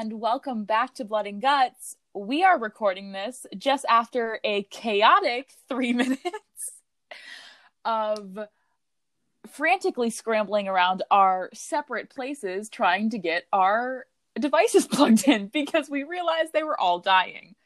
and welcome back to Blood and Guts. We are recording this just after a chaotic three minutes of frantically scrambling around our separate places trying to get our devices plugged in because we realized they were all dying.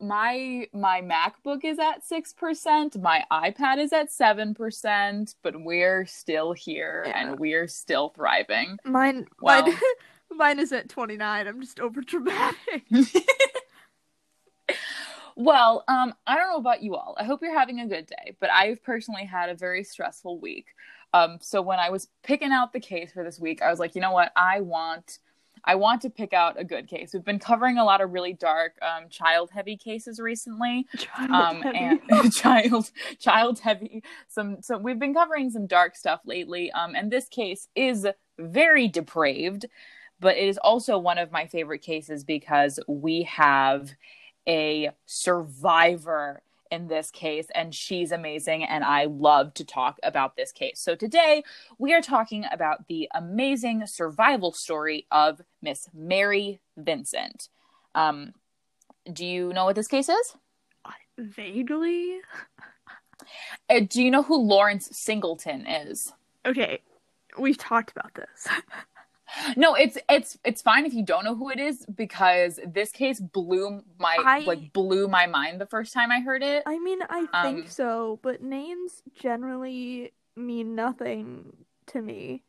My my MacBook is at 6%, my iPad is at 7%, but we're still here Yeah. and we're still thriving. Mine, Wow. mine, mine is at 29. I'm just over dramatic. Well, um, I don't know about you all. I hope you're having a good day, but I've personally had a very stressful week. Um, so when I was picking out the case for this week, I was like, you know what? I want, I want to pick out a good case. We've been covering a lot of really dark, um, child-heavy cases recently. Um, and child, child-heavy. Some, so we've been covering some dark stuff lately. Um, and this case is very depraved, but it is also one of my favorite cases because we have a survivor in this case, and she's amazing, and I love to talk about this case. So today we are talking about the amazing survival story of Miss Mary Vincent. Um, do you know what this case is? Vaguely. Uh, do you know who Lawrence Singleton is? Okay, we've talked about this. No, it's it's it's fine if you don't know who it is because this case blew my I- like blew my mind the first time I heard it. I mean, I Um, think so, but names generally mean nothing to me.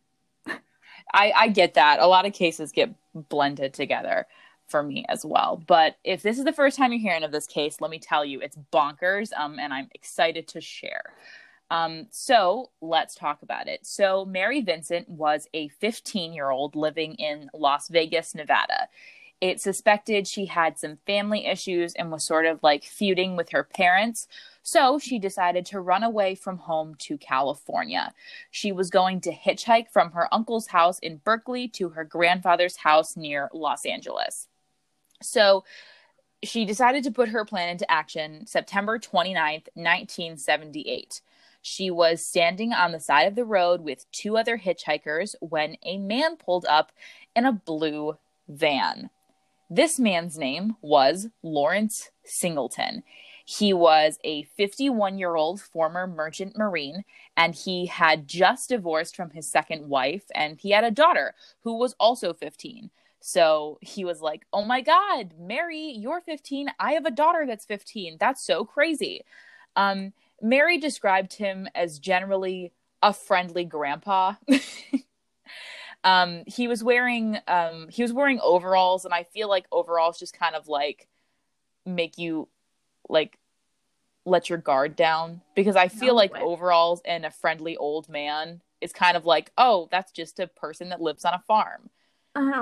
I, I get that. A lot of cases get blended together for me as well. But if this is the first time you're hearing of this case, let me tell you, it's bonkers. Um, and I'm excited to share. Um, so let's talk about it. So Mary Vincent was a 15 year old living in Las Vegas, Nevada. It suspected she had some family issues and was sort of like feuding with her parents. So she decided to run away from home to California. She was going to hitchhike from her uncle's house in Berkeley to her grandfather's house near Los Angeles. So she decided to put her plan into action September 29th, 1978. She was standing on the side of the road with two other hitchhikers when a man pulled up in a blue van. This man's name was Lawrence Singleton. He was a 51 year old former merchant marine, and he had just divorced from his second wife, and he had a daughter who was also 15. So he was like, Oh my God, Mary, you're 15. I have a daughter that's 15. That's so crazy. Um, Mary described him as generally a friendly grandpa. um, he was wearing um, he was wearing overalls, and I feel like overalls just kind of like make you like let your guard down because I feel No like way. overalls and a friendly old man is kind of like, oh, that's just a person that lives on a farm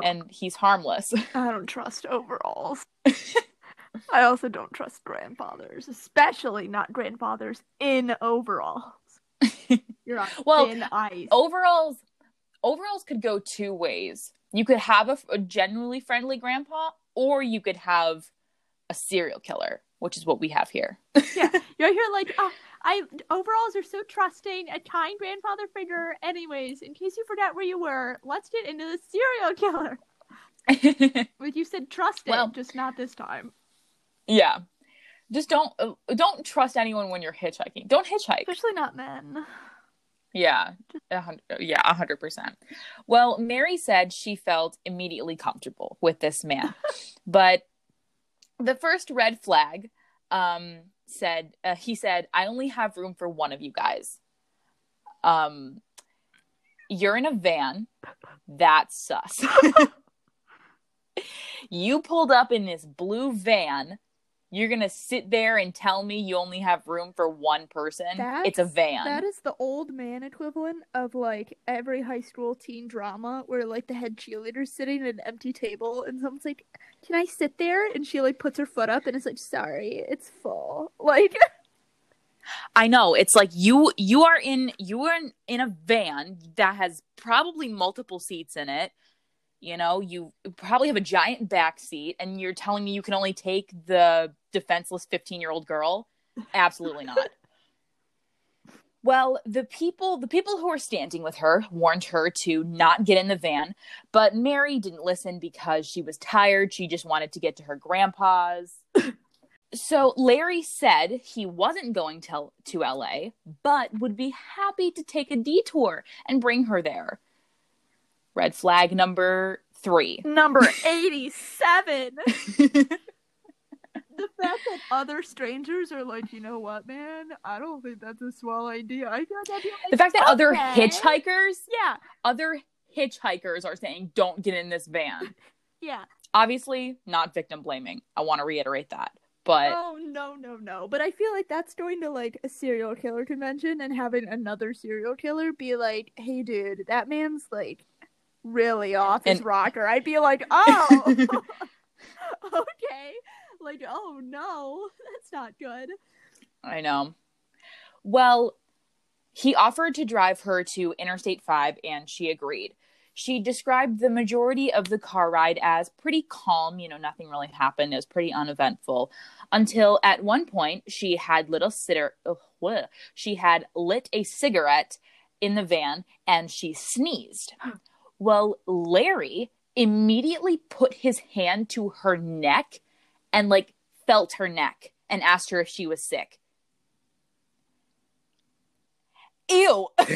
and he's harmless. I don't trust overalls. I also don't trust grandfathers, especially not grandfathers in overalls. You're on Well, thin ice. overalls overalls could go two ways. You could have a, a genuinely friendly grandpa or you could have a serial killer, which is what we have here. yeah, you're here like, oh, I overalls are so trusting, a kind grandfather figure. Anyways, in case you forgot where you were, let's get into the serial killer. But you said trust it, Well- just not this time. Yeah. Just don't uh, don't trust anyone when you're hitchhiking. Don't hitchhike. Especially not men. Yeah, a hun- yeah, a hundred percent. Well, Mary said she felt immediately comfortable with this man, but the first red flag um, said uh, he said, "I only have room for one of you guys. Um, you're in a van. That's sus. you pulled up in this blue van." You're gonna sit there and tell me you only have room for one person? it's a van. That is the old man equivalent of like every high school teen drama where like the head cheerleader's sitting at an empty table and someone's like, Can I sit there? And she like puts her foot up and is like, Sorry, it's full. Like I know. It's like you you are in you are in, in a van that has probably multiple seats in it. You know, you probably have a giant back seat and you're telling me you can only take the defenseless 15-year-old girl? Absolutely not. Well, the people the people who were standing with her warned her to not get in the van, but Mary didn't listen because she was tired. She just wanted to get to her grandpa's. so Larry said he wasn't going to, to LA, but would be happy to take a detour and bring her there. Red flag number 3. Number 87. the fact that other strangers are like, you know what, man, I don't think that's a swell idea. I got that. The fact that other hitchhikers, Yeah, other hitchhikers are saying don't get in this van. yeah. Obviously, not victim blaming. I want to reiterate that. But Oh no, no, no! But I feel like that's going to like a serial killer convention and having another serial killer be like, "Hey, dude, that man's like really off his And- rocker." I'd be like, "Oh, okay." Like, oh no, that's not good. I know. Well, he offered to drive her to Interstate 5 and she agreed. She described the majority of the car ride as pretty calm, you know, nothing really happened. It was pretty uneventful until at one point she had little sitter she had lit a cigarette in the van and she sneezed. Well, Larry immediately put his hand to her neck and like felt her neck and asked her if she was sick. Ew.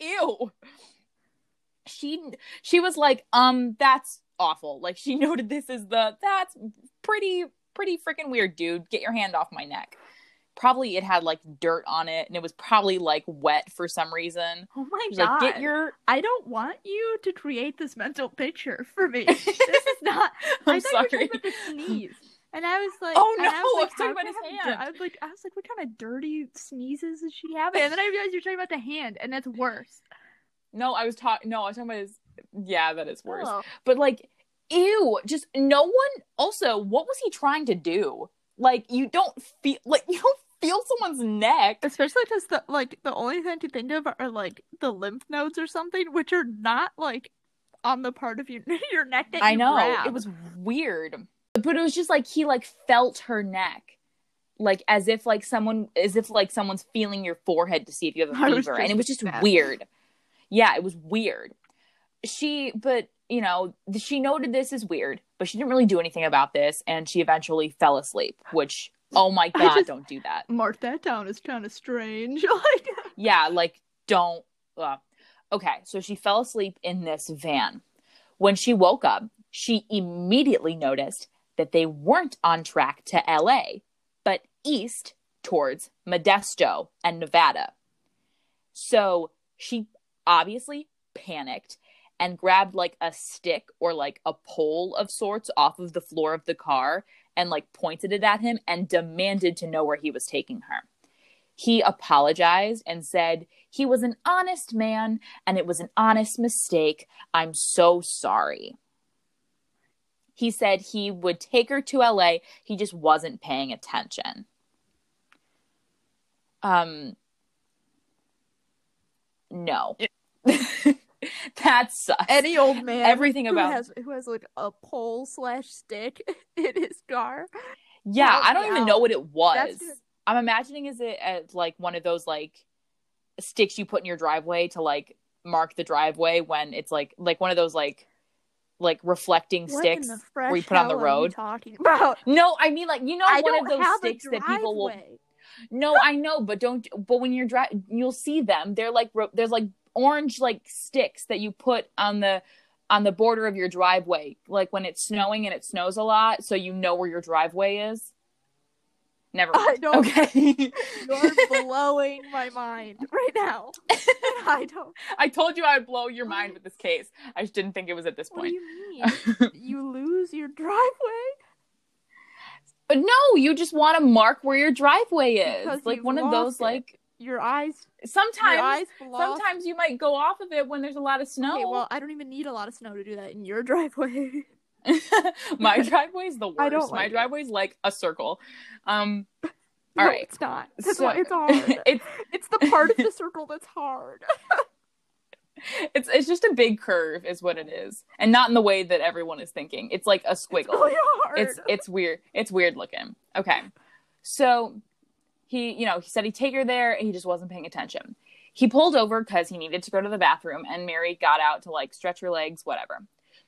Ew. She she was like, um, that's awful. Like she noted this is the that's pretty pretty freaking weird, dude. Get your hand off my neck. Probably it had like dirt on it and it was probably like wet for some reason. Oh my god! like, get your I don't want you to create this mental picture for me. this is not. I I'm thought you sorry. were talking about the sneeze, and I was like, Oh, and I no, was I like, was talking about his I hand. I was like, I was like, what kind of dirty sneezes is she having? And then I realized you're talking about the hand, and that's worse. No, I was talking no, I was talking about his yeah, that is worse. Oh. But like, ew, just no one. Also, what was he trying to do? Like, you don't feel like you don't feel someone's neck. Especially because the like the only thing to think of are like the lymph nodes or something, which are not like on the part of your your neck that I know grab. it was weird, but it was just like he like felt her neck, like as if like someone as if like someone's feeling your forehead to see if you have a fever, and it was just weird. Yeah, it was weird. She, but you know, she noted this as weird, but she didn't really do anything about this, and she eventually fell asleep. Which, oh my god, just- don't do that. mark that down as kind of strange. like, Yeah, like don't. Uh. Okay, so she fell asleep in this van. When she woke up, she immediately noticed that they weren't on track to LA, but east towards Modesto and Nevada. So she obviously panicked and grabbed like a stick or like a pole of sorts off of the floor of the car and like pointed it at him and demanded to know where he was taking her. He apologized and said he was an honest man and it was an honest mistake. I'm so sorry. He said he would take her to LA, he just wasn't paying attention. Um no. that sucks. any old man Everything who about has who has like a pole slash stick in his car. Yeah, I don't even out. know what it was. I'm imagining is it as like one of those like sticks you put in your driveway to like mark the driveway when it's like like one of those like like reflecting What sticks. fresh you put on the hell are you road? talking about? No, I mean like you know I one of those sticks that people will. No, I know, but don't but when you're driving you'll see them. They're like ro- there's like orange like sticks that you put on the on the border of your driveway like when it's snowing and it snows a lot so you know where your driveway is. Never I mind. don't- Okay. You're blowing my mind right now. I don't. I told you I would blow your mind with this case. I just didn't think it was at this What do point. you mean? you lose your driveway? But no, you just want to mark where your driveway is. Because like one of those it. like Your eyes. Your sometimes eyes lost. sometimes you might go off of it when there's a lot of snow. Okay, well, I don't even need a lot of snow to do that in your driveway. My driveway's the worst. I don't My like it. driveway's like a circle. Um no, All right. it's not. That's so- why it's hard. it's it's the part of the circle that's hard. it's it's just a big curve is what it is. And not in the way that everyone is thinking. It's like a It's squiggle. really hard. it's it's weird it's weird looking okay so he, you know, he said he'd take her there. He just wasn't paying attention. He pulled over because he needed to go to the bathroom, and Mary got out to like stretch her legs, whatever.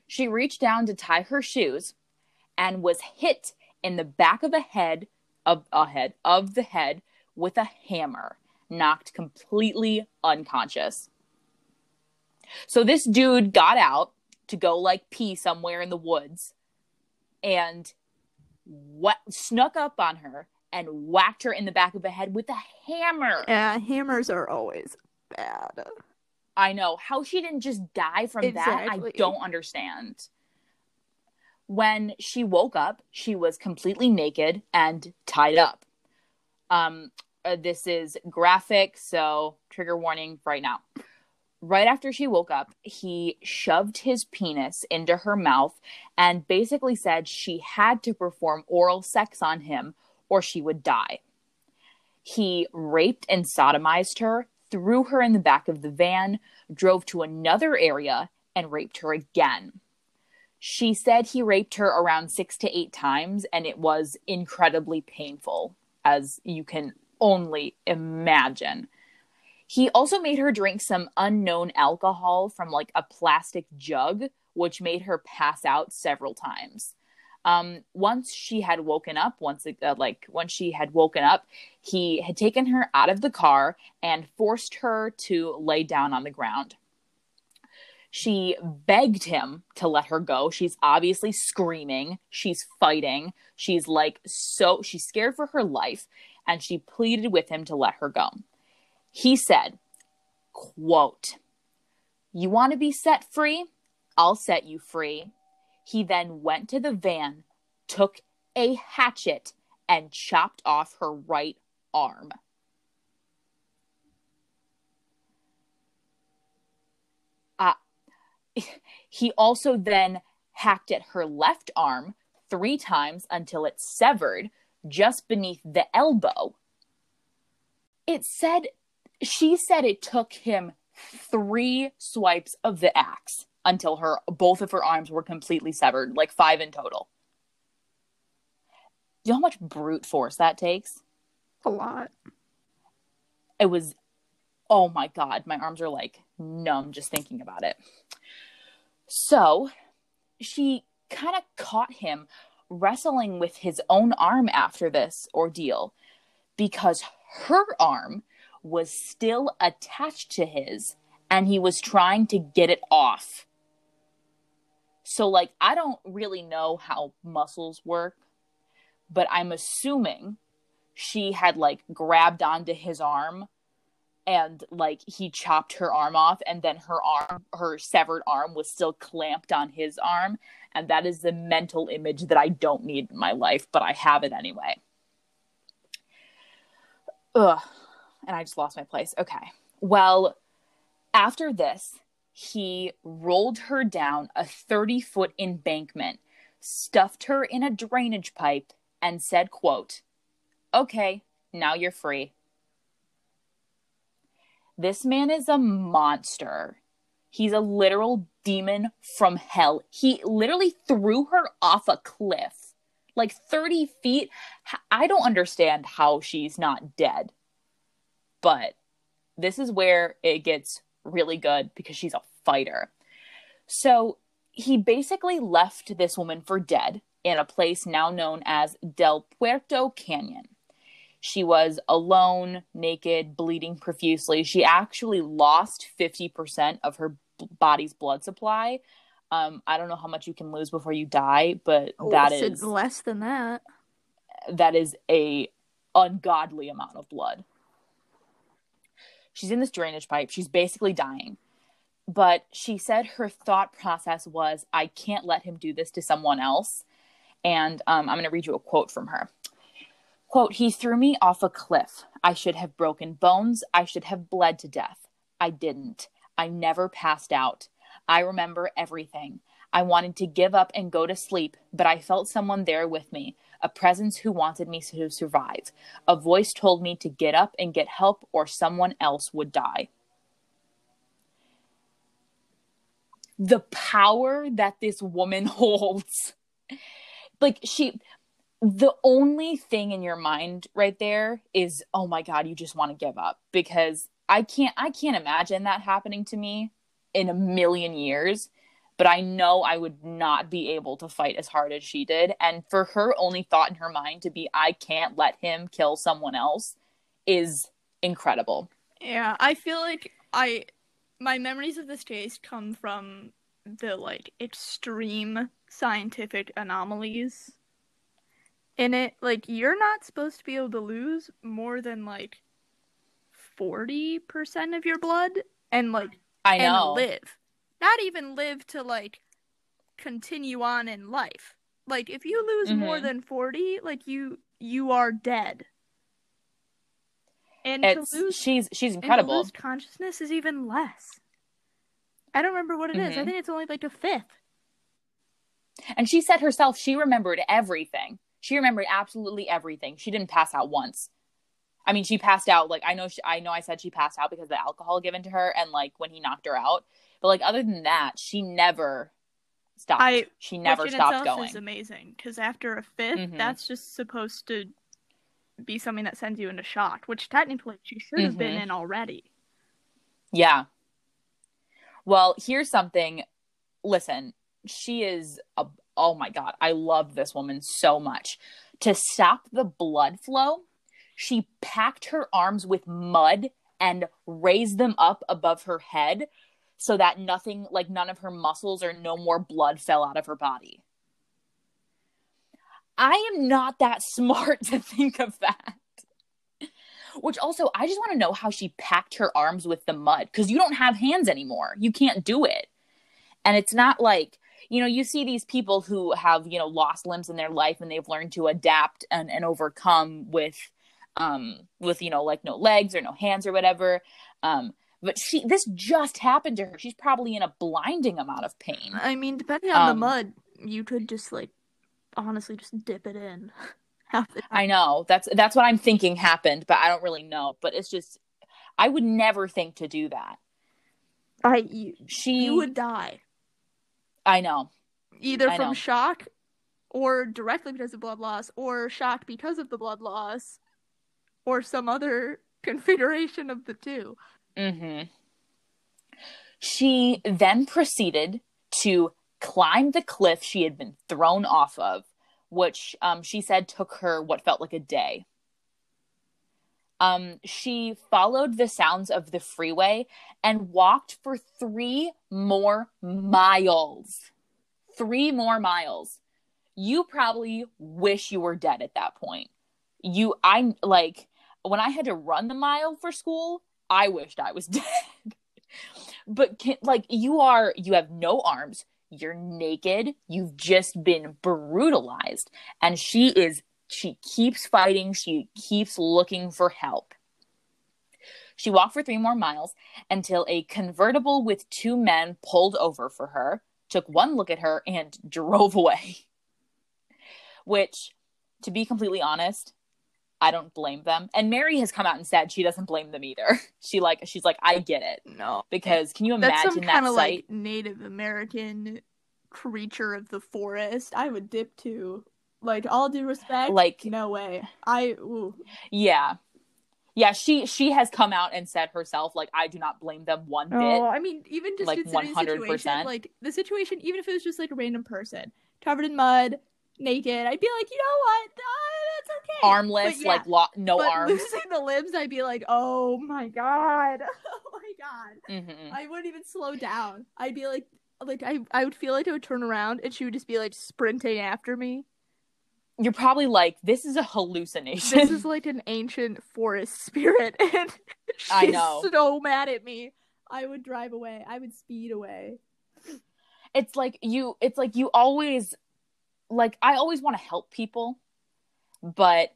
She reached down to tie her shoes and was hit in the back of the head of a head of the head with a hammer, knocked completely unconscious. So this dude got out to go like pee somewhere in the woods and what snuck up on her and whacked her in the back of the head with a hammer. Yeah, hammers are always bad. I know. How she didn't just die from that, I don't understand. When she woke up, she was completely naked and tied up. Um, uh, this is graphic, so trigger warning right now. Right after she woke up, he shoved his penis into her mouth and basically said she had to perform oral sex on him or she would die. He raped and sodomized her, threw her in the back of the van, drove to another area, and raped her again. She said he raped her around six to eight times, and it was incredibly painful, as you can only imagine. He also made her drink some unknown alcohol from like a plastic jug, which made her pass out several times. Um, once she had woken up, once uh, like once she had woken up, he had taken her out of the car and forced her to lay down on the ground. She begged him to let her go. She's obviously screaming. She's fighting. She's like so, she's scared for her life. And she pleaded with him to let her go. He said, quote, You want to be set free? I'll set you free. He then went to the van, took a hatchet, and chopped off her right arm. Uh, he also then hacked at her left arm three times until it severed just beneath the elbow. It said, she said it took him three swipes of the axe until her both of her arms were completely severed, like five in total. Do you know how much brute force that takes? A lot. It was, oh my god, my arms are like numb just thinking about it. So she kind of caught him wrestling with his own arm after this ordeal because her arm was still attached to his and he was trying to get it off. So, like, I don't really know how muscles work, but I'm assuming she had like grabbed onto his arm and like he chopped her arm off and then her arm her severed arm was still clamped on his arm and that is the mental image that I don't need in my life but I have it anyway. Ugh. And I just lost my place. Okay. Well, after this, he rolled her down a 30 foot embankment, stuffed her in a drainage pipe, and said, quote, Okay, now you're free. This man is a monster. He's a literal demon from hell. He literally threw her off a cliff, like 30 feet. I don't understand how she's not dead. But this is where it gets really good because she's a fighter. So he basically left this woman for dead in a place now known as Del Puerto Canyon. She was alone, naked, bleeding profusely. She actually lost 50% of her body's blood supply. Um, I don't know how much you can lose before you die, but that Less- is less than that. that is a ungodly amount of blood. She's in this drainage pipe. She's basically dying. But she said her thought process was, I can't let him do this to someone else. And um, I'm going to read you a quote from her. Quote, he threw me off a cliff. I should have broken bones. I should have bled to death. I didn't. I never passed out. I remember everything. I wanted to give up and go to sleep, but I felt someone there with me, a presence who wanted me to survive. A voice told me to get up and get help, or someone else would die. The power that this woman holds. Like, she, the only thing in your mind right there is oh my god you just want to give up. Because i can't i can't imagine that happening to me in a million years but i know i would not be able to fight as hard as she did. And for her only thought in her mind to be i can't let him kill someone else is incredible. Yeah, I feel like I my memories of this case come from the like extreme scientific anomalies in it. Like you're not supposed to be able to lose more than like 40% of your blood and like i and know live. Not even live to like continue on in life. Like if you lose more Mhm. than 40, like you you are dead. And it's to lose she's she's incredible lose consciousness is even less. I don't remember what it is. I Mhm. think it's only like a fifth. And she said herself she remembered everything. She remembered absolutely everything. She didn't pass out once. I mean, she passed out like I know she, I know I said she passed out because of the alcohol given to her and like when he knocked her out. But like other than that, she never stopped. I- she never stopped going. is amazing because after a 5th Mhm. that's just supposed to be something that sends you into shock, which technically she should have been Mhm. in already. Yeah. Well, here's something. Listen, she is a oh my god, I love this woman so much. To stop the blood flow, she packed her arms with mud and raised them up above her head so that nothing like none of her muscles or no more blood fell out of her body. I am not that smart to think of that. Which also, I just want to know how she packed her arms with the mud because you don't have hands anymore. You can't do it. And it's not like, you know, you see these people who have, you know, lost limbs in their life and they've learned to adapt and, and overcome with, um, with, you know, like no legs or no hands or whatever. Um, but she, this just happened to her. She's probably in a blinding amount of pain. I mean, depending on the Um, mud, you could just like honestly just dip it in. Half the time. I know that's that's what I'm thinking happened, but I don't really know. But it's just, I would never think to do that. I you, She, you would die I know. either I from know. shock or directly because of blood loss or shock because of the blood loss or some other configuration of the two. mm-hmm. She then proceeded to climb the cliff she had been thrown off of, which um, she said took her what felt like a day. Um, she followed the sounds of the freeway and walked for three more miles. Three more miles. You probably wish you were dead at that point. You, I'm like, when I had to run the mile for school, I wished I was dead. but can, like you are you have no arms, you're naked, you've just been brutalized and she is she keeps fighting, she keeps looking for help. She walked for 3 more miles until a convertible with two men pulled over for her, took one look at her and drove away. Which to be completely honest, I don't blame them. And Mary has come out and said she doesn't blame them either. She like she's like I get it No. because can you That's some imagine that kind of sight? like Native American creature of the forest. I would dip to. Like all due respect, Like no way. I ooh. yeah, yeah. She she has come out and said herself like I do not blame them one bit. Oh, I mean, even just Like, considering 100%. situation, like the situation, even if it was just like a random person covered in mud, naked, I'd be like, you know what, uh, that's okay. Armless, yeah, like lo- no but arms. losing the limbs, I'd be like, oh my god, oh my god. hmm I wouldn't even slow down. I'd be like, like I, I would feel like I would turn around and she would just be like sprinting after me. You're probably like this is a hallucination. This is like an ancient forest spirit, and she's I know. so mad at me. I would drive away. I would speed away. it's like you. It's like you always like I always want to help people, but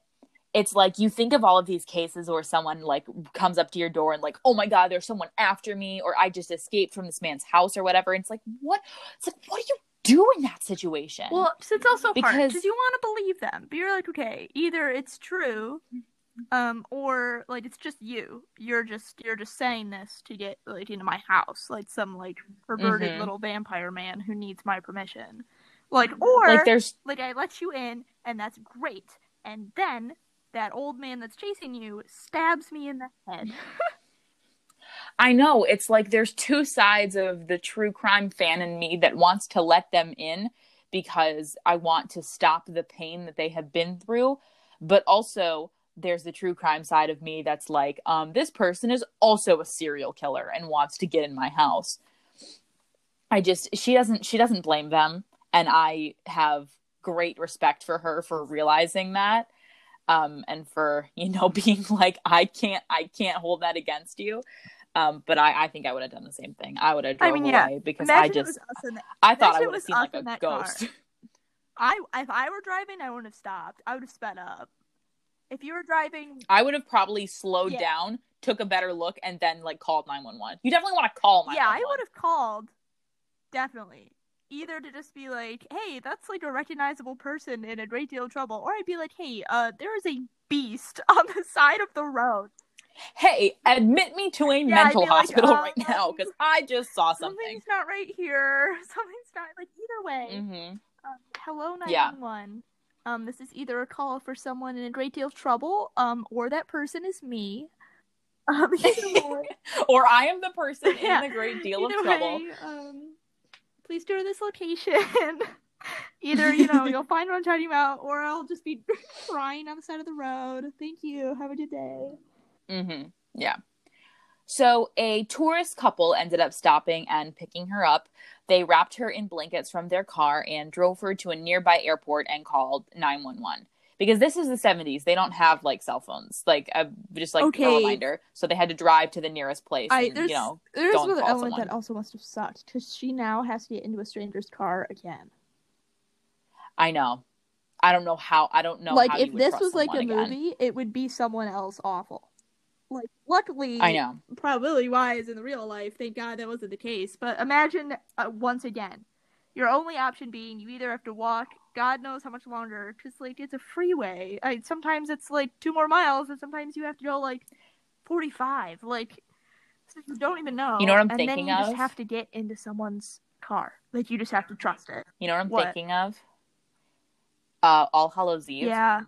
it's like you think of all of these cases where someone like comes up to your door and like oh my god there's someone after me or i just escaped from this man's house or whatever and it's like what it's like what do you do in that situation Well, it's also hard Because- because you want to believe them, but you're like, okay, either it's true, um, or like it's just you. You're just you're just saying this to get like into my house, like some like perverted Mhm. little vampire man who needs my permission. Like, or like there's like I let you in, and that's great, and then that old man that's chasing you stabs me in the head. I know it's like there's two sides of the true crime fan in me that wants to let them in because I want to stop the pain that they have been through, but also there's the true crime side of me that's like, um, this person is also a serial killer and wants to get in my house. I just she doesn't she doesn't blame them, and I have great respect for her for realizing that, um, and for you know being like, I can't I can't hold that against you. Um, but I, I think I would have done the same thing. I would have drove I mean, yeah. away because Imagine I just I thought imagine I it would have was seen like a ghost. car. I if I were driving, I wouldn't have stopped. I would have sped up. If you were driving, I would have probably slowed Yeah. down, took a better look, and then like called nine one one. You definitely want to call nine yeah, I would have called. Definitely. Either to just be like, "Hey, that's like a recognizable person in a great deal of trouble," or I'd be like, "Hey, uh, there is a beast on the side of the road. Hey, admit me to a I'd mental like, hospital um, right now because I just saw something. Something's not right here. Something's not like either way." hmm Um, hello, Yeah. 911. Um, this is either a call for someone in a great deal of trouble, um, or that person is me. Um, Or I am the person Yeah. in a great deal of either trouble. way, um, please go to this location. either, you know, you'll find what I'm talking about, or I'll just be crying on the side of the road. Thank you. Have a good day. Mm-hmm. Yeah. So a tourist couple ended up stopping and picking her up. They wrapped her in blankets from their car and drove her to a nearby airport and called 911. Because this is the 70s. They don't have like cell phones. Like uh, just like Okay. a reminder. So they had to drive to the nearest place I and, there's you know, there's another element someone. that also must have sucked because she now has to get into a stranger's car again. I know. I don't know how I don't know like if this was like a again. movie, it would be someone else awful. Like luckily, I know. probability wise in the real life, thank God that wasn't the case. But imagine uh, once again, your only option being you either have to walk, God knows how much longer, because like it's a freeway. I, sometimes it's like two more miles, and sometimes you have to go like forty-five. Like so you don't even know. You know what I'm and thinking then you of? just have to get into someone's car. Like you just have to trust it. You know what I'm What? thinking of? Uh All Hallows Eve. Yeah.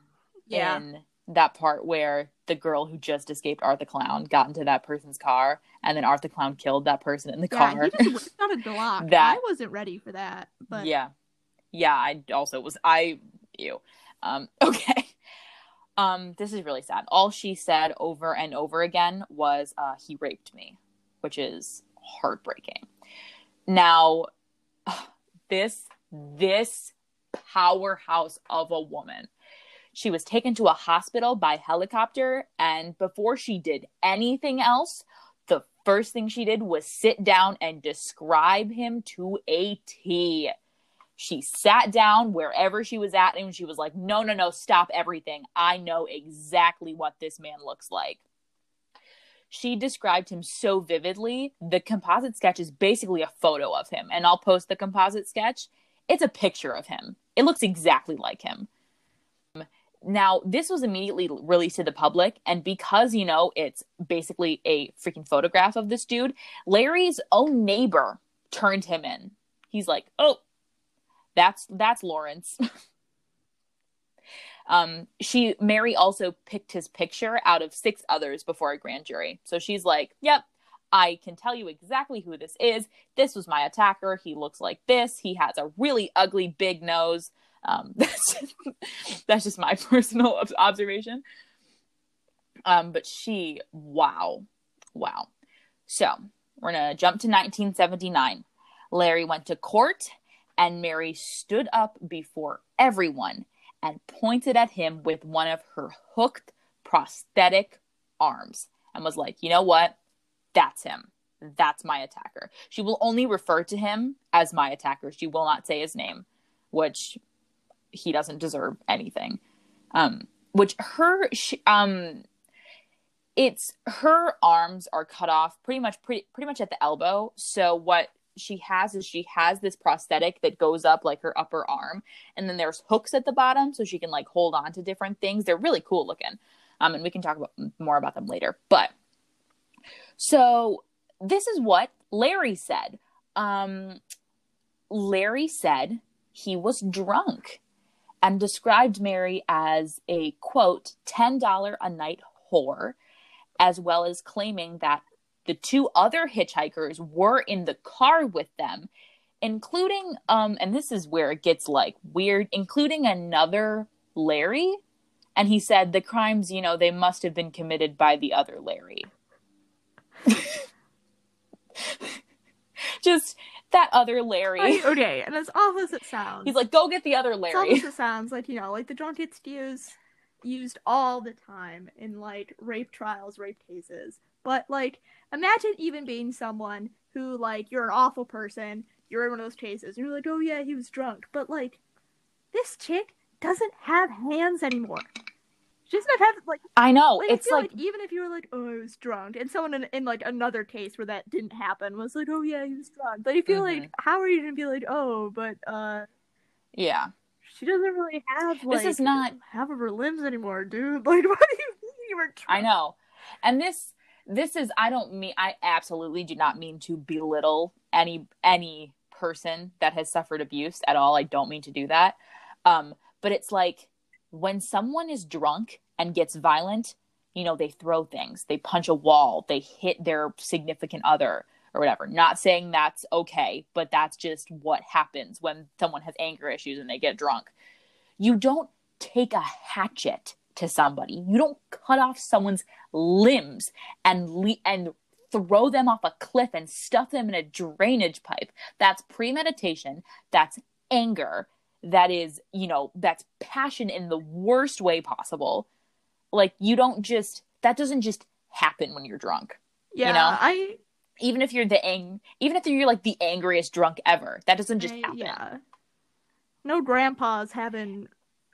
Yeah. in that part where the girl who just escaped Art the Clown got into that person's car, and then Art the Clown killed that person in the Yeah, car. he just whipped out a Glock. That- I wasn't ready for that, but yeah, yeah. I also was. I you. Um. Okay. Um. This is really sad. All she said over and over again was, uh, "He raped me," which is heartbreaking. Now, this this powerhouse of a woman. She was taken to a hospital by helicopter, and before she did anything else, the first thing she did was sit down and describe him to a T. She sat down wherever she was at and she was like, No, no, no, stop everything. I know exactly what this man looks like. She described him so vividly. The composite sketch is basically a photo of him, and I'll post the composite sketch. It's a picture of him. It looks exactly like him. Now, this was immediately released to the public, and because, you know, it's basically a freaking photograph of this dude, Larry's own neighbor turned him in. He's like, "Oh, that's that's Lawrence." um, she Mary also picked his picture out of six others before a grand jury. So she's like, "Yep, I can tell you exactly who this is. This was my attacker. He looks like this. He has a really ugly big nose." Um, that's that's just my personal observation. Um, but she, wow, wow. So we're gonna jump to 1979. Larry went to court, and Mary stood up before everyone and pointed at him with one of her hooked prosthetic arms and was like, "You know what? That's him. That's my attacker." She will only refer to him as my attacker. She will not say his name, which he doesn't deserve anything. Um, which her she, um it's her arms are cut off pretty much pretty pretty much at the elbow. So what she has is she has this prosthetic that goes up like her upper arm, and then there's hooks at the bottom so she can like hold on to different things. They're really cool looking, um, and we can talk about more about them later. But so this is what Larry said. Um, Larry said he was drunk and described Mary as a quote, $10 a night whore, as well as claiming that the two other hitchhikers were in the car with them, including, um, and this is where it gets like weird, including another Larry. And he said the crimes, you know, they must have been committed by the other Larry. Just that other Larry. Okay, and as awful as it sounds, He's like, go get the other as awful Larry. as it sounds, like you know, like the drunk excuse used all the time in like rape trials, rape cases. But like, imagine even being someone who like you're an awful person, you're in one of those cases, and you're like, oh yeah, he was drunk, but like, this chick doesn't have hands anymore. She doesn't have like I know. Like, I it's feel like, like, even if you were like, oh, I was drunk, and someone in, in like another case where that didn't happen was like, oh yeah, he was drunk. But you feel Mhm. like, how are you gonna be like, oh, but uh, yeah. She doesn't really have like This is not- half of her limbs anymore, dude. Like, what do you mean you were drunk? I know. And this this is I don't mean I absolutely do not mean to belittle any any person that has suffered abuse at all. I don't mean to do that. Um but it's like when someone is drunk and gets violent, you know, they throw things, they punch a wall, they hit their significant other or whatever. Not saying that's okay, but that's just what happens when someone has anger issues and they get drunk. You don't take a hatchet to somebody. You don't cut off someone's limbs and le- and throw them off a cliff and stuff them in a drainage pipe. That's premeditation. That's anger. That is, you know, that's passion in the worst way possible. Like you don't just that doesn't just happen when you're drunk. yeah, know? I, Even if you're the ang- even if you're like the angriest drunk ever, that doesn't just happen. yeah. No grandpa's having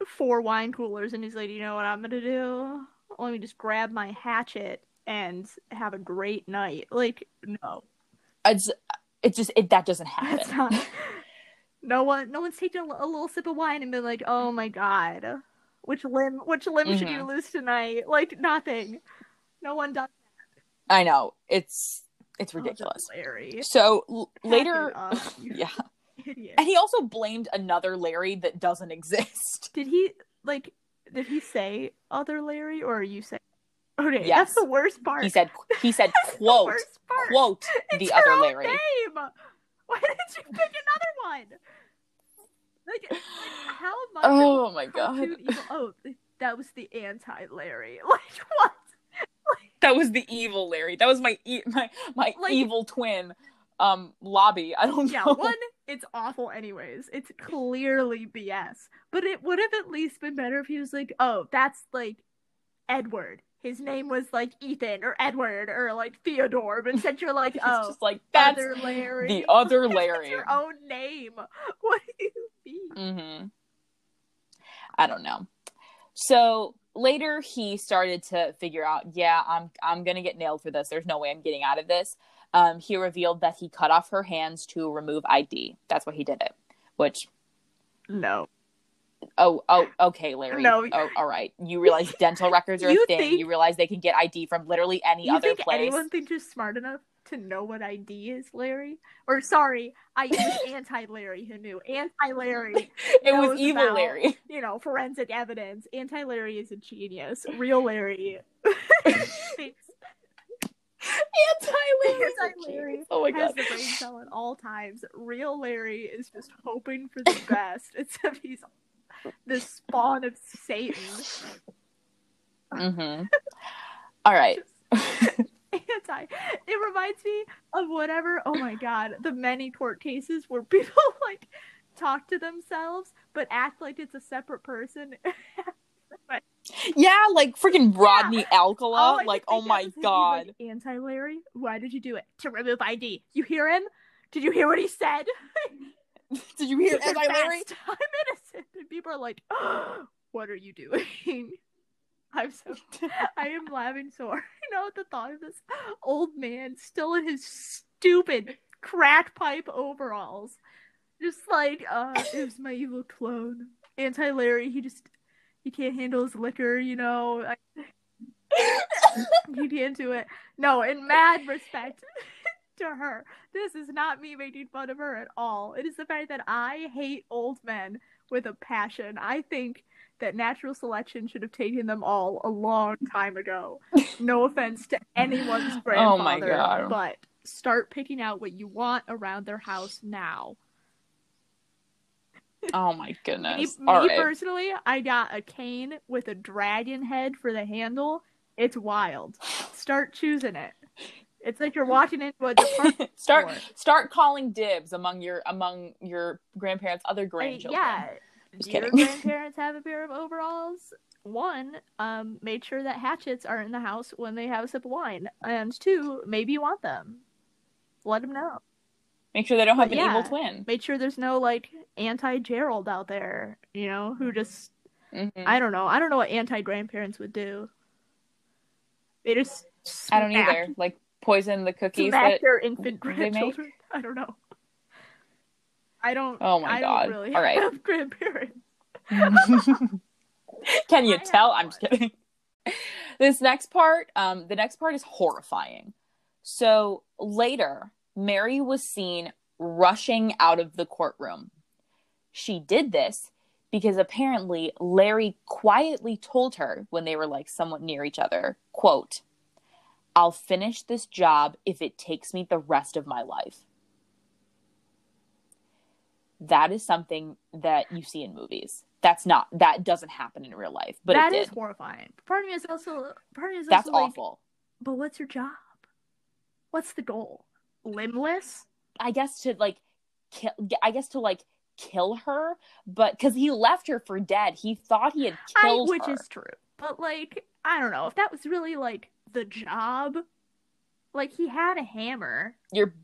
four wine coolers, and he's like, you know what I'm gonna do? Let me just grab my hatchet and have a great night. Like, no. It's it's just it that doesn't happen. Not. No one, no one's taken a, a little sip of wine and been like, "Oh my god, which limb, which limb should you Mhm. lose tonight?" Like nothing. No one does. that. I know. It's it's Oh, ridiculous. Larry. So l- later up, um, yeah. idiot. And he also blamed another Larry that doesn't exist. Did he like? Did he say other Larry, or are you saying? Okay, Yes. that's the worst part. He said he said That's the quote quote It's the other Larry. Name. Why did you pick another one? Like, like how much? Oh my god. evil- Oh, that was the anti Larry. Like what? That was the evil Larry. That was my e- my my Like- evil twin um lobby. I don't know. Yeah, know. one, it's awful anyways. It's clearly BS. But it would have at least been better if he was like, oh, that's like Edward. His name was like Ethan or Edward or like Theodore. But since you're like, oh, just like that's other Larry. the other Larry. your own name. What do you mean? Mm-hmm. I don't know. So later he started to figure out, yeah, I'm I'm gonna get nailed for this. There's no way I'm getting out of this. Um, he revealed that he cut off her hands to remove ID. That's why he did it. Which No. oh oh okay, Larry. No. Oh, all right. You realize dental records are a You thing. think- you realize they can get ID from literally any other think place. anyone thinks you're smart enough to know what ID is, Larry? Or sorry, I was anti-Larry who knew. Anti-Larry, it was evil about- Larry. you know, forensic evidence. Anti-Larry is a genius. Real Larry. Anti-Larry. Anti-Larry Oh my god. has the brain cell at all times. Real Larry is just hoping for the best. Except he's the spawn of Satan. Mm-hmm. All right. Anti. It reminds me of whatever. Oh my god, the many court cases where people like talk to themselves but act like it's a separate person. Yeah, like freaking Rodney Alcala. Oh, All like, oh my of is he'd be god. like, Anti Larry, why did you do it? To remove ID. You hear him? Did you hear what he said? Did you hear Anti Larry? I'm innocent. And people are like, what are you doing? I'm so I am laughing so hard. You know, at the thought of this old man still in his stupid crack pipe overalls. Just like, uh, it was my evil clone. Anti Larry, he just he can't handle his liquor, you know. I, he can't do it. No, in mad respect to her. This is not me making fun of her at all. It is the fact that I hate old men with a passion. I think that natural selection should have taken them all a long time ago. No offense to anyone's grandfather, Oh my God. but start picking out what you want around their house now. Oh my goodness. me All right. personally, I got a cane with a dragon head for the handle. It's wild. Start choosing it. It's like you're walking into a department start store. start calling dibs among your among your grandparents' other I- grandchildren. yeah. Just Do your grandparents have a pair of overalls? One, um, made sure that hatchets are in the house when they have a sip of wine, and two, maybe you want them. Let them know. Make sure they don't have But an evil yeah. twin. Make sure there's no like anti Gerald out there, you know, who just Mhm. I don't know. I don't know what anti grandparents would do. They just I don't either. Like poison the cookies Smack that their infant grandchildren. I don't know. I don't. Oh my I God. Really All right. have grandparents. Can you I tell? I'm just kidding. This next part, um, the next part is horrifying. So later, Mary was seen rushing out of the courtroom. She did this because apparently Larry quietly told her when they were like somewhat near each other, quote, I'll finish this job if it takes me the rest of my life. That is something that you see in movies. That's not that doesn't happen in real life, but That it is horrifying. Part of me is also. Part of me is That's also like, awful. But what's your job? What's the goal? Limbless? I guess to like kill. I guess to like kill her, but because he left her for dead, he thought he had I, killed which her. is true. But like, I don't know if that was really like the job. Like he had a hammer. You're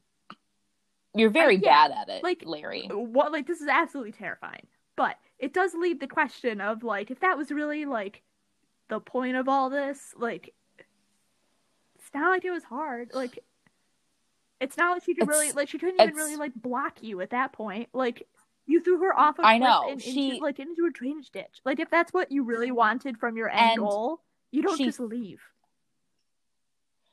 you're very Uh, yeah, bad at it, like- Larry. What? Like this is absolutely terrifying. But it does lead the question of like, if that was really like the point of all this, like, it's not like it was hard. Like, it's not like she could really like she couldn't even really like block you at that point. Like. You threw her off a I know, and she- into like into a drainage ditch. Like if that's what you really wanted from your end goal, you don't she- just leave.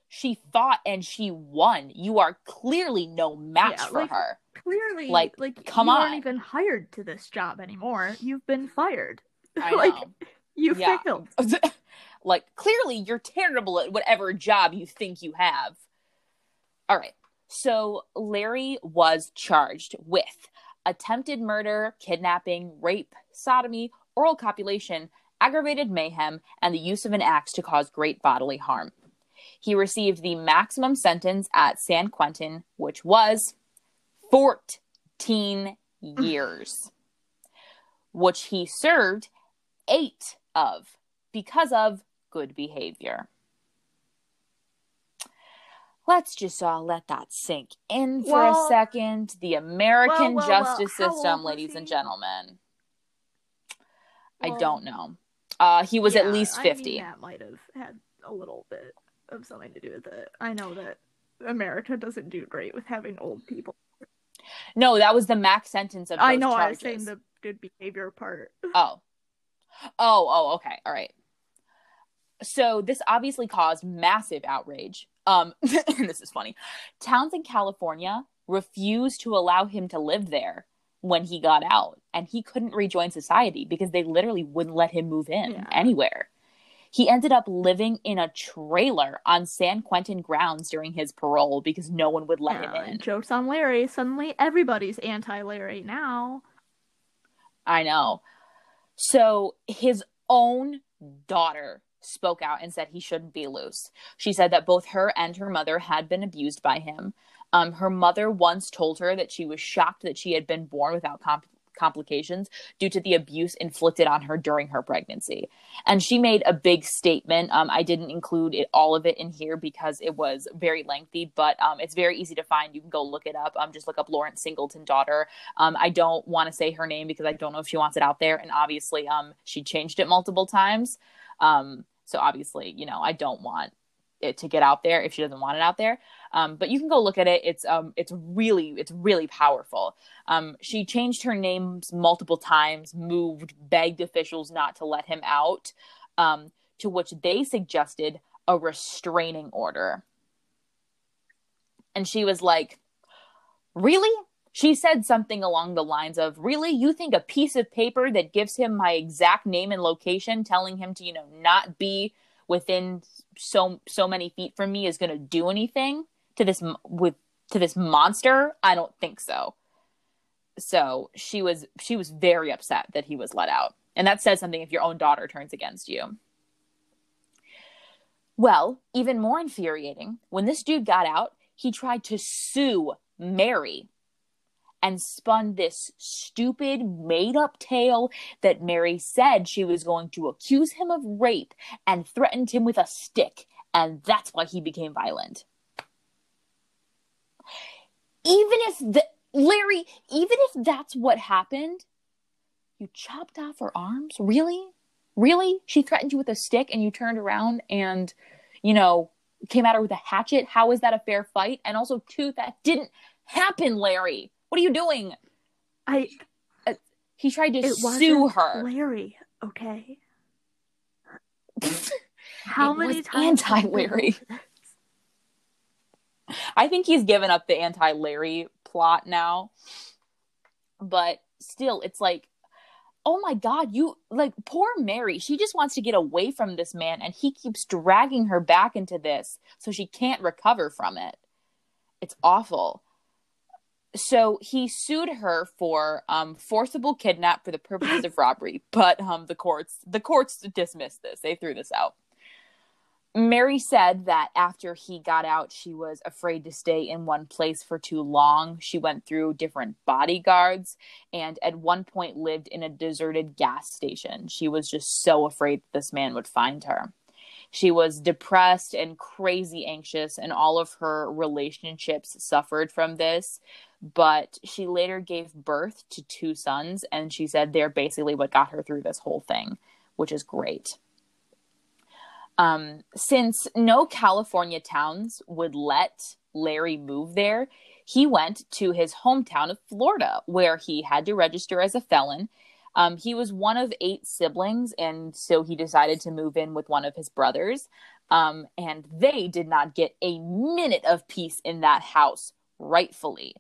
She fought and she won. You are clearly no match Yeah, for like- her. Clearly, Like, like come you on. aren't even hired to this job anymore. You've been fired. I like know. you Yeah. failed. like clearly you're terrible at whatever job you think you have. All right. So Larry was charged with attempted murder, kidnapping, rape, sodomy, oral copulation, aggravated mayhem, and the use of an axe to cause great bodily harm. He received the maximum sentence at San Quentin, which was 14 years, which he served eight of because of good behavior. Let's just all let that sink in for Well- a second. The American well, well, justice system, ladies and gentlemen. I don't know. Uh, he was at yeah, least I mean, 50. that might have had a little bit of something to do with it. I know that America doesn't do great with having old people. No, that was the max sentence of I know I was saying the good behavior part. Oh. Oh, oh, okay. All right. So this obviously caused massive outrage. Um this is funny. Towns in California refused to allow him to live there when he got out and he couldn't rejoin society because they literally wouldn't let him move in Yeah. anywhere. He ended up living in a trailer on San Quentin grounds during his parole because no one would let Yeah, him in. jokes on Larry. Suddenly everybody's anti Larry now. I know. So his own daughter spoke out and said he shouldn't be loose. She said that both her and her mother had been abused by him. Um, her mother once told her that she was shocked that she had been born without comp- complications due to the abuse inflicted on her during her pregnancy. And she made a big statement. Um, I didn't include it, all of it in here because it was very lengthy, but um, it's very easy to find. You can go look it up. Um, just look up Lawrence Singleton daughter. Um, I don't want to say her name because I don't know if she wants it out there. And obviously, um, she changed it multiple times. Um, so obviously, you know, I don't want it to get out there if she doesn't want it out there. Um, but you can go look at it. It's um, it's really, it's really powerful. Um, she changed her names multiple times, moved, begged officials not to let him out, um, to which they suggested a restraining order. And she was like, Really? She said something along the lines of, Really? You think a piece of paper that gives him my exact name and location, telling him to, you know, not be within so so many feet from me is going to do anything to this with to this monster? I don't think so. So she was she was very upset that he was let out. And that says something if your own daughter turns against you. Well, even more infuriating, when this dude got out, he tried to sue Mary and spun this stupid, made up tale that Mary said she was going to accuse him of rape and threatened him with a stick, and that's why he became violent. Even if the Larry, even if that's what happened, you chopped off her arms? Really? Really? She threatened you with a stick and you turned around and, you know, came at her with a hatchet? How is that a fair fight? And also, two, that didn't happen, Larry. What are you doing? I. Uh, he tried to sue her. Larry, okay. How It many times? anti Larry. I think he's given up the anti Larry plot now. But still, it's like, oh my God, you like poor Mary. She just wants to get away from this man, and he keeps dragging her back into this so she can't recover from it. It's awful. So he sued her for um, forcible kidnap for the purposes of robbery, but um, the courts the courts dismissed this. They threw this out. Mary said that after he got out, she was afraid to stay in one place for too long. She went through different bodyguards and at one point lived in a deserted gas station. She was just so afraid that this man would find her. She was depressed and crazy anxious, and all of her relationships suffered from this. But she later gave birth to two sons, and she said they're basically what got her through this whole thing, which is great. Um, since no California towns would let Larry move there, he went to his hometown of Florida, where he had to register as a felon. Um, he was one of eight siblings, and so he decided to move in with one of his brothers. Um, and they did not get a minute of peace in that house, rightfully.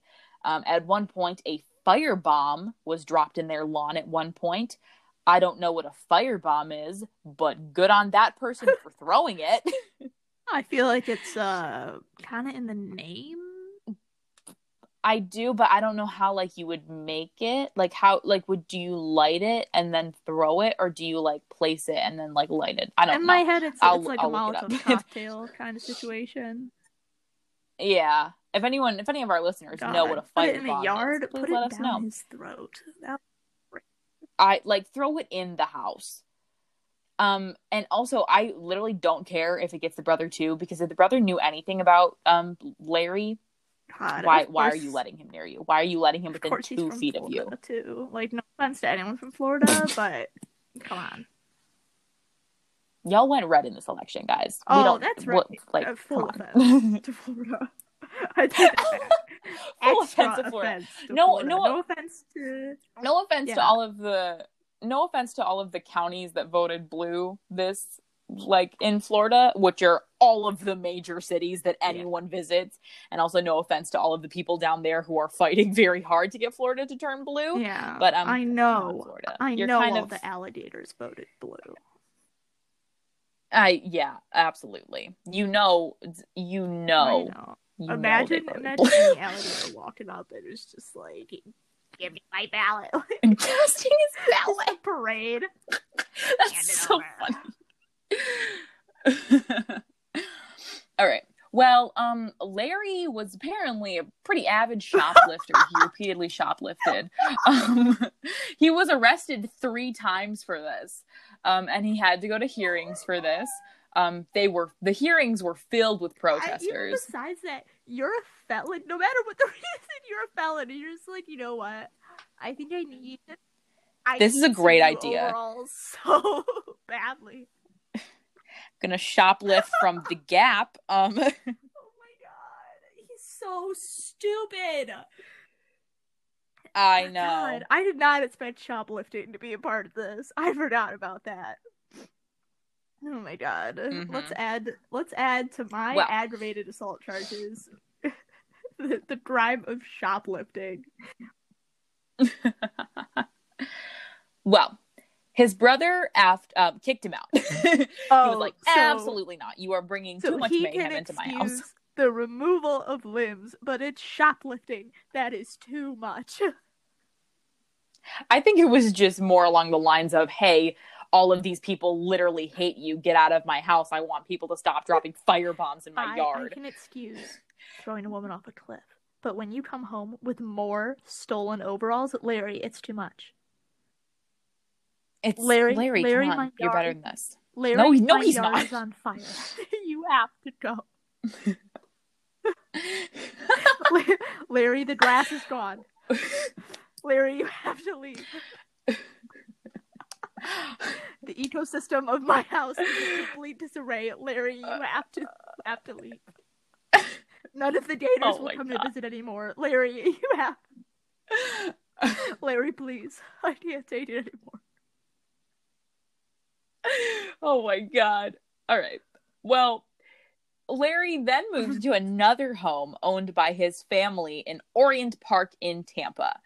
Um, at one point, a firebomb was dropped in their lawn. At one point, I don't know what a firebomb is, but good on that person for throwing it. I feel like it's uh kind of in the name. I do, but I don't know how like you would make it. Like how like would do you light it and then throw it, or do you like place it and then like light it? I don't In know. my head, it's, I'll- it's like I'll a look it up. Molotov cocktail kind of situation. Yeah. If anyone, if any of our listeners know what a put it in the yard, is, put let it down know. his throat. That- I like throw it in the house. Um, and also I literally don't care if it gets the brother too, because if the brother knew anything about um Larry, God, why why are you letting him near you? Why are you letting him within two feet of you? Florida, Too. Like, no offense to anyone from Florida, but come on. Y'all went red in this election, guys. we Oh, don't, that's what- right. like, Uh, full come offense to Florida. I take that. Full offense to Florida. offense to No- Florida. no- no offense to. no offense to all of the no offense to all of the counties that voted blue this like in Florida, which are all of the major cities that Yeah. anyone visits, and also no offense to all of the people down there who are fighting very hard to get Florida to turn blue. Yeah, But um, I know. Florida. I You're know kind all of, the alligators voted blue. I yeah, absolutely. You know, you I know. know. You Imagine, imagine any alligator walking up and it's just like, give me my ballot. and casting his ballot. parade. That's so funny. All right. Well, um, Larry was apparently a pretty avid shoplifter. he repeatedly shoplifted. Um, he was arrested three times for this, um, and he had to go to hearings for this. Um, they were the hearings were filled with I, protesters. besides that, you're a felon. No matter what the reason, you're a felon. And you're just like, you know what? I think I need. I This is a great idea. so badly. Gonna shoplift from the Gap. Um, Oh my god, he's so stupid. I know. God, I did not expect shoplifting to be a part of this. I forgot about that. Oh my god. Mhm. Let's add let's add to my Well- aggravated assault charges the, the crime of shoplifting. well, his brother aft, um, kicked him out. he Oh, was like, so- absolutely not. You are bringing So too much mayhem into my house. the removal of limbs, but it's shoplifting. That is too much. I think it was just more along the lines of, hey, all of these people literally hate you. Get out of my house. I want people to stop dropping fire bombs in my I, I can excuse throwing a woman off a cliff, but when you come home with more stolen overalls, Larry, it's too much. It's Larry- Larry, Larry, come my on. You're better than this. Larry, No, no, he's yard not. is on fire. you have to go. Larry, the grass is gone. Larry, you have to leave. The ecosystem of my house is in complete disarray. Larry, you uh, have to have to uh, leave. None of the daters Oh will come God. to visit anymore. Larry, you have Larry, please. I can't date it anymore. oh my god. All right. Well, Larry then moved to another home owned by his family in Orient Park in Tampa.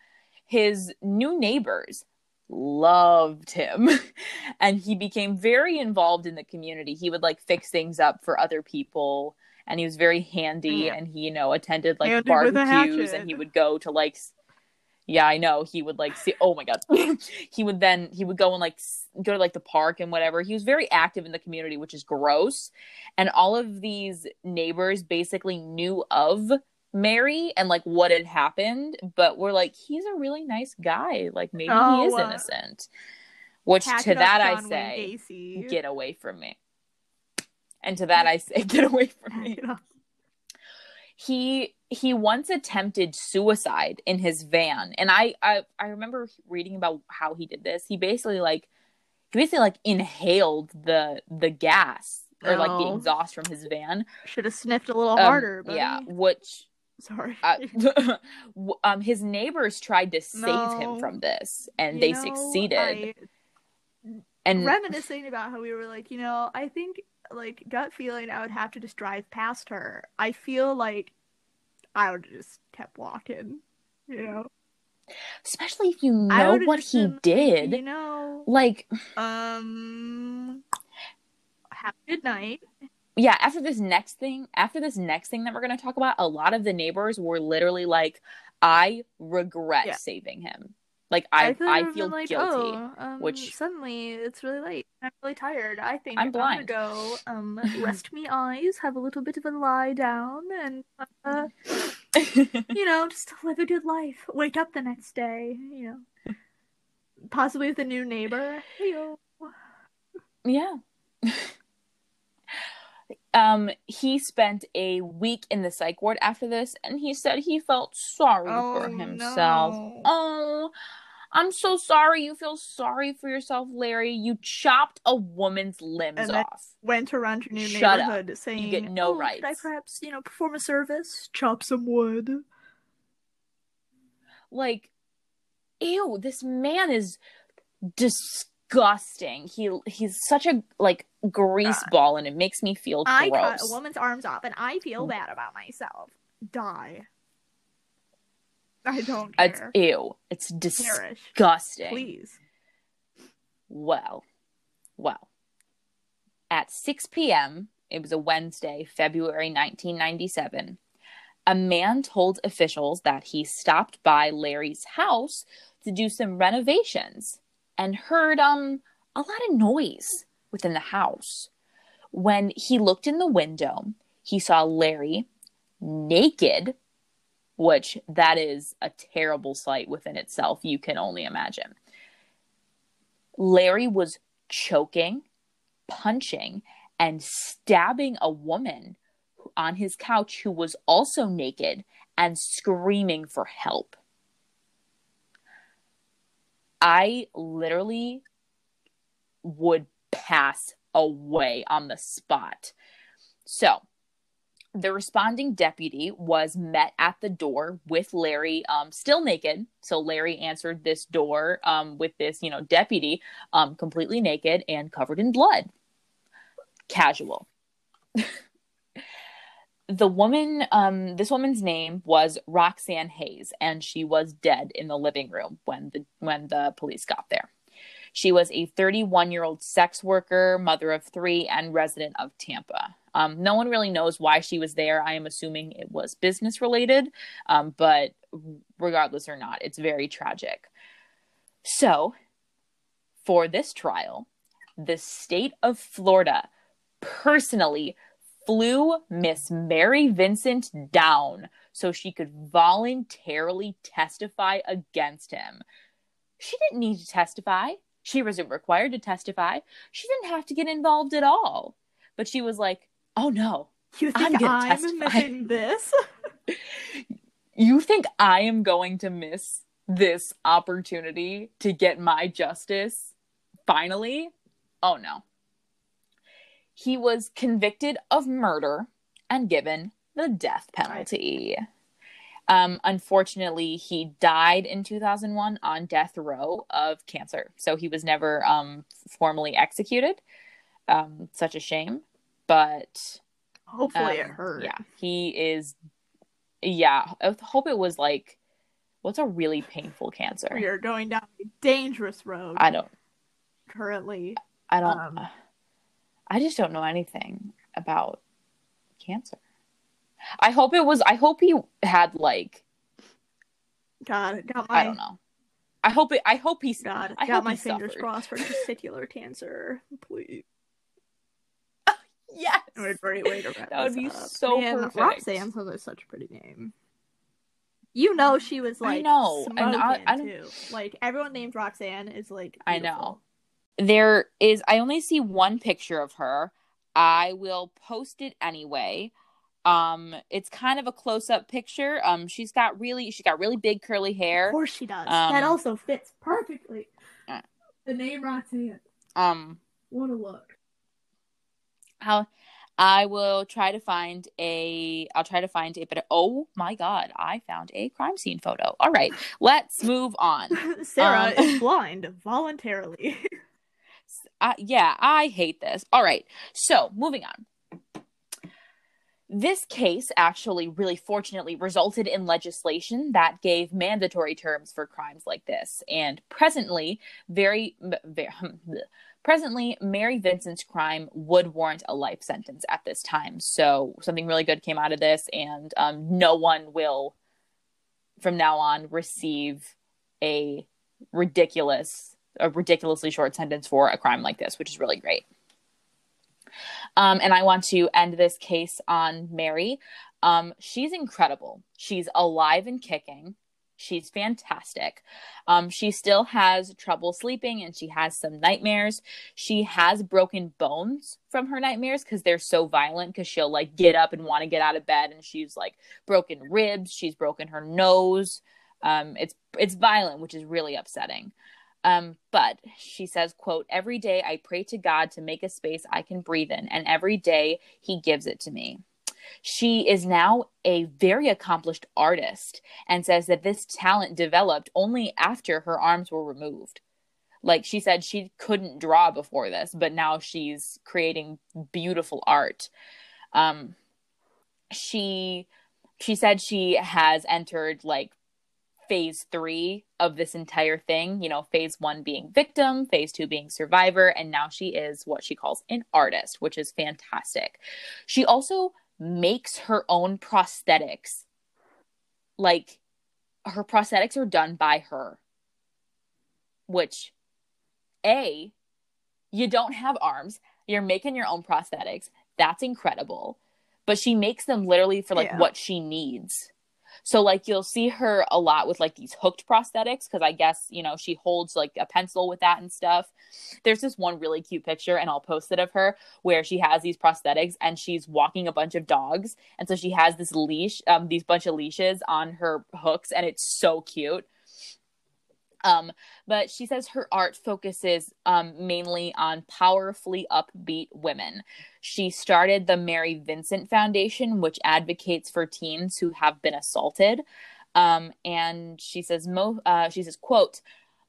His new neighbors loved him and he became very involved in the community. He would like fix things up for other people and he was very handy Yeah. and he, you know, attended like Handy barbecues and he would go to like yeah, I know. He would like see. Oh my god. he would then he would go and like go to like the park and whatever. He was very active in the community, which is gross. And all of these neighbors basically knew of Mary and like what had happened, but we're like, he's a really nice guy. Like maybe he Oh, is uh, innocent. Which to that I say, Gacy. get away from me. And to that I say, get away from me he he once attempted suicide in his van and I, I i remember reading about how he did this he basically like he basically like inhaled the the gas or like the Oh. exhaust from his van Should have sniffed a little Um, harder. Buddy. yeah which Sorry. uh, um his neighbors tried to save No. him from this and they know, succeeded I- and reminiscing about how we were like, you know, I think like gut feeling I would have to just drive past her. I feel like I would have just kept walking. You know? especially if you know what he been, did You know. like Um have a good night. Yeah after this next thing after this next thing that we're going to talk about a lot of the neighbors were literally like i regret Yeah. saving him like i i, feel like, guilty oh, um, which- suddenly it's really late. I'm really tired. I think I'm blind. gonna go um rest me eyes, have a little bit of a lie down, and uh, you know, just live a good life. Wake up the next day, you know. Possibly with a new neighbor. Heyo. yeah um he spent a week in the psych ward after this and he said he felt sorry for Oh, himself no. oh i'm so sorry you feel sorry for yourself larry you chopped a woman's limbs off Went around your new Shut up. neighborhood saying, you get no oh, Could I perhaps, you know, perform a service? Chop some wood. like ew this man is disgusting he he's such a like grease God. ball and it makes me feel gross I cut a woman's arms off and I feel Mm. bad about myself. Die. I don't it's care. ew it's Perish. disgusting Please. well well at 6 p.m it was a wednesday february 1997 a man told officials that he stopped by larry's house to do some renovations and heard um a lot of noise within the house when he looked in the window he saw larry naked which that is a terrible sight within itself you can only imagine larry was choking punching and stabbing a woman on his couch who was also naked and screaming for help. I literally would pass away on the spot. So, the responding deputy was met at the door with Larry um, still naked. So Larry answered this door um, with this, you know, deputy um, completely naked and covered in blood. Casual. the woman, um, this woman's name was Roxanne Hayes, and she was dead in the living room when the when the police got there. She was a 31 year old sex worker, mother of three, and resident of Tampa. Um, no one really knows why she was there. I am assuming it was business related, um, but regardless or not, it's very tragic. So, for this trial, the state of Florida personally flew Miss Mary Vincent down so she could voluntarily testify against him. She didn't need to testify. She wasn't required to testify. She didn't have to get involved at all. But she was like, "Oh no, you think I'm, I'm missing this? you think I am going to miss this opportunity to get my justice finally? Oh no." He was convicted of murder and given the death penalty. Um, unfortunately, he died in 2001 on death row of cancer. So he was never um, formally executed. Um, such a shame. But hopefully it um, hurt. Yeah, he is. Yeah, I hope it was like, what's a really painful cancer? We are going down a dangerous road. I don't. Currently. I don't. I just don't know anything about cancer. I hope it was. I hope he had like. God, got my. I don't know. I hope it. I hope he's. God, I got my fingers suffered. crossed for testicular cancer. Please. yes. What a great way to wrap That would be up. so Man, perfect. Roxanne has such a pretty name. You know she was like I know, and I, I too. Like everyone named Roxanne is like. Beautiful. I know. There is. I only see one picture of her. I will post it anyway. Um, it's kind of a close up picture. Um, she's got really she got really big curly hair. Of course she does. Um, that also fits perfectly. Uh, the name Roxanne. Um, what a look. How I will try to find a I'll try to find a but oh my god, I found a crime scene photo. All right, let's move on. Sarah um, is blind voluntarily. uh, yeah, I hate this. All right. So, moving on. This case actually really fortunately resulted in legislation that gave mandatory terms for crimes like this. And presently, very, very presently, Mary Vincent's crime would warrant a life sentence at this time. So something really good came out of this, and um, no one will, from now on, receive a ridiculous, a ridiculously short sentence for a crime like this, which is really great. Um, and I want to end this case on Mary. Um, she's incredible. She's alive and kicking. She's fantastic. Um, she still has trouble sleeping and she has some nightmares. She has broken bones from her nightmares because they're so violent because she'll like get up and want to get out of bed and she's like broken ribs. She's broken her nose. Um, it's it's violent, which is really upsetting. Um, but she says, quote, every day I pray to God to make a space I can breathe in, and every day he gives it to me. She is now a very accomplished artist and says that this talent developed only after her arms were removed. Like she said, she couldn't draw before this, but now she's creating beautiful art. Um, she she said she has entered like phase three of this entire thing. You know, phase one being victim, phase two being survivor, and now she is what she calls an artist, which is fantastic. She also makes her own prosthetics. Like, her prosthetics are done by her, which, A, you don't have arms, you're making your own prosthetics. That's incredible. But she makes them literally for like yeah. what she needs so like you'll see her a lot with like these hooked prosthetics because I guess, you know, she holds like a pencil with that and stuff. There's this one really cute picture and I'll post it of her where she has these prosthetics and she's walking a bunch of dogs and so she has this leash, um these bunch of leashes on her hooks and it's so cute. Um, but she says her art focuses um, mainly on powerfully upbeat women. She started the Mary Vincent Foundation, which advocates for teens who have been assaulted. Um, and she says, mo- uh, she says, quote,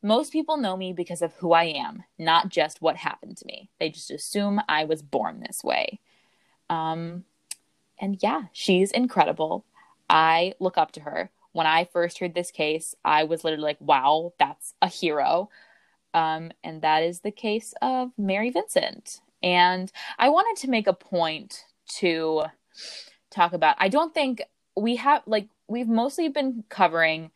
most people know me because of who I am, not just what happened to me. They just assume I was born this way. Um, and yeah, she's incredible. I look up to her. When I first heard this case, I was literally like, wow, that's a hero. Um, and that is the case of Mary Vincent. And I wanted to make a point to talk about. I don't think we have, like, we've mostly been covering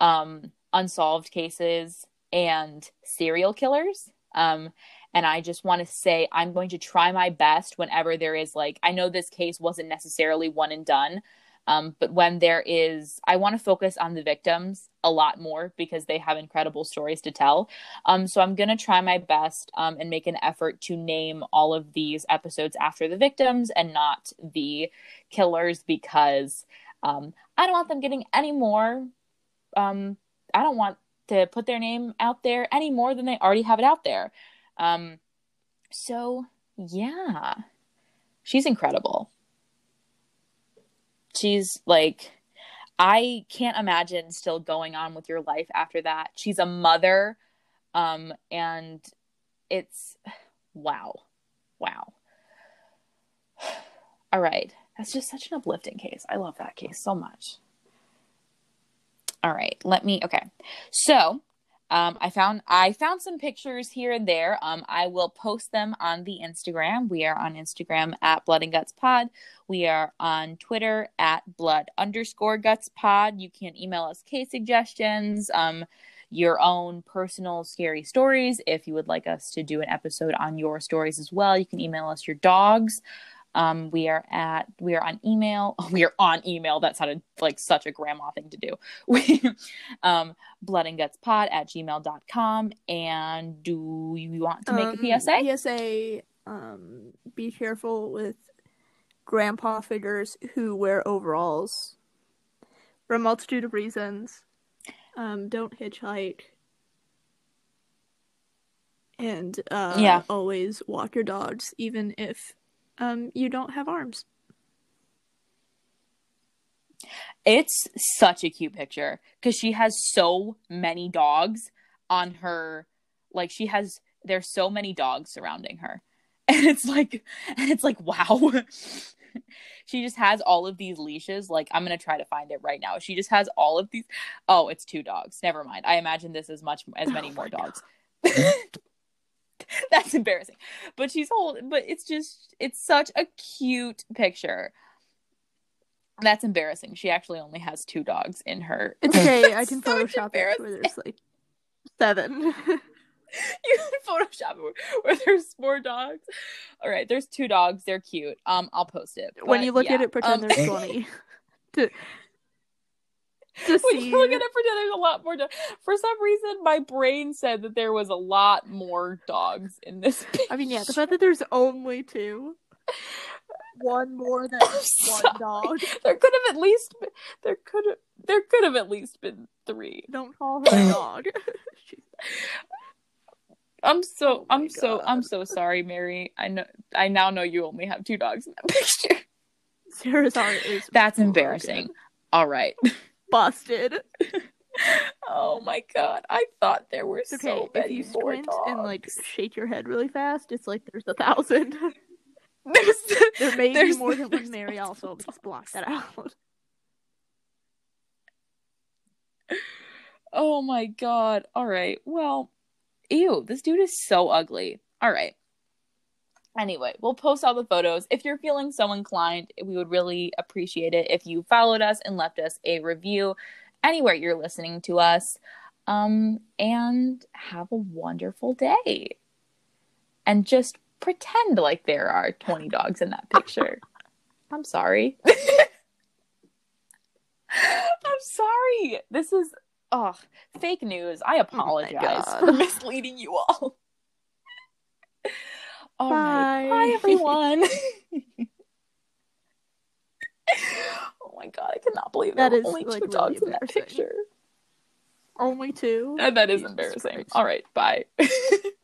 um, unsolved cases and serial killers. Um, and I just want to say I'm going to try my best whenever there is like I know this case wasn't necessarily one and done, um, but when there is, I want to focus on the victims a lot more because they have incredible stories to tell. Um, so I'm gonna try my best um, and make an effort to name all of these episodes after the victims and not the killers because um, I don't want them getting any more. Um, I don't want to put their name out there any more than they already have it out there. Um, so yeah, she's incredible. She's like, I can't imagine still going on with your life after that. She's a mother, um, and it's wow, wow. All right, that's just such an uplifting case. I love that case so much. All right, let me. Okay, so um, I found I found some pictures here and there. Um, I will post them on the Instagram. We are on Instagram at Blood and Guts Pod. We are on Twitter at Blood underscore Guts Pod. You can email us case suggestions, um, your own personal scary stories. If you would like us to do an episode on your stories as well, you can email us your dogs. Um, we are at we are on email. We are on email. That sounded like such a grandma thing to do. We um blood and guts pod at gmail.com. And do you want to make Um, a PSA? PSA. Um, be careful with grandpa figures who wear overalls for a multitude of reasons. Um, don't hitchhike. And uh, Yeah. always walk your dogs, even if um, you don't have arms. It's such a cute picture because she has so many dogs on her. Like she has, there's so many dogs surrounding her, and it's like, and it's like, wow. she just has all of these leashes. Like I'm gonna try to find it right now. She just has all of these. Oh, it's two dogs. Never mind. I imagine this is much as many Oh more dogs. That's embarrassing. But she's holding. But it's just, it's such a cute picture. That's embarrassing. She actually only has two dogs in her. It's okay. I can so Photoshop it where there's like seven. You can Photoshop it where, there's more dogs. All right, there's two dogs. They're cute. Um, I'll post it. when you look at it, pretend um, there's twenty. to to when see. you look at it, pretend there's a lot more dogs. For some reason, my brain said that there was a lot more dogs in this. Picture. I mean, yeah, the fact that there's only two. One more than one dog. There could have at least been, there could have there could have at least been three. Don't call her a dog. I'm so Oh I'm so I'm so sorry, Mary. I know I now know you only have two dogs in that picture. Sarah's heart is That's embarrassing. All right. Busted. Oh my god. I thought there were okay. so if you more squint dogs. and like shake your head really fast, it's like there's a thousand. there's there may be more than one Mary also. Just block that out. Oh my god. All right. Well, ew, this dude is so ugly. All right. Anyway, we'll post all the photos. If you're feeling so inclined, we would really appreciate it if you followed us and left us a review anywhere you're listening to us. Um, and have a wonderful day. And just pretend like there are 20 dogs in that picture. I'm sorry. I'm sorry. This is oh fake news. I apologize God. for misleading you all. All right. Bye. Bye everyone. oh my god, I cannot believe That there is, only like, two really dogs in that picture. Only two. And that is embarrassing. All right, bye.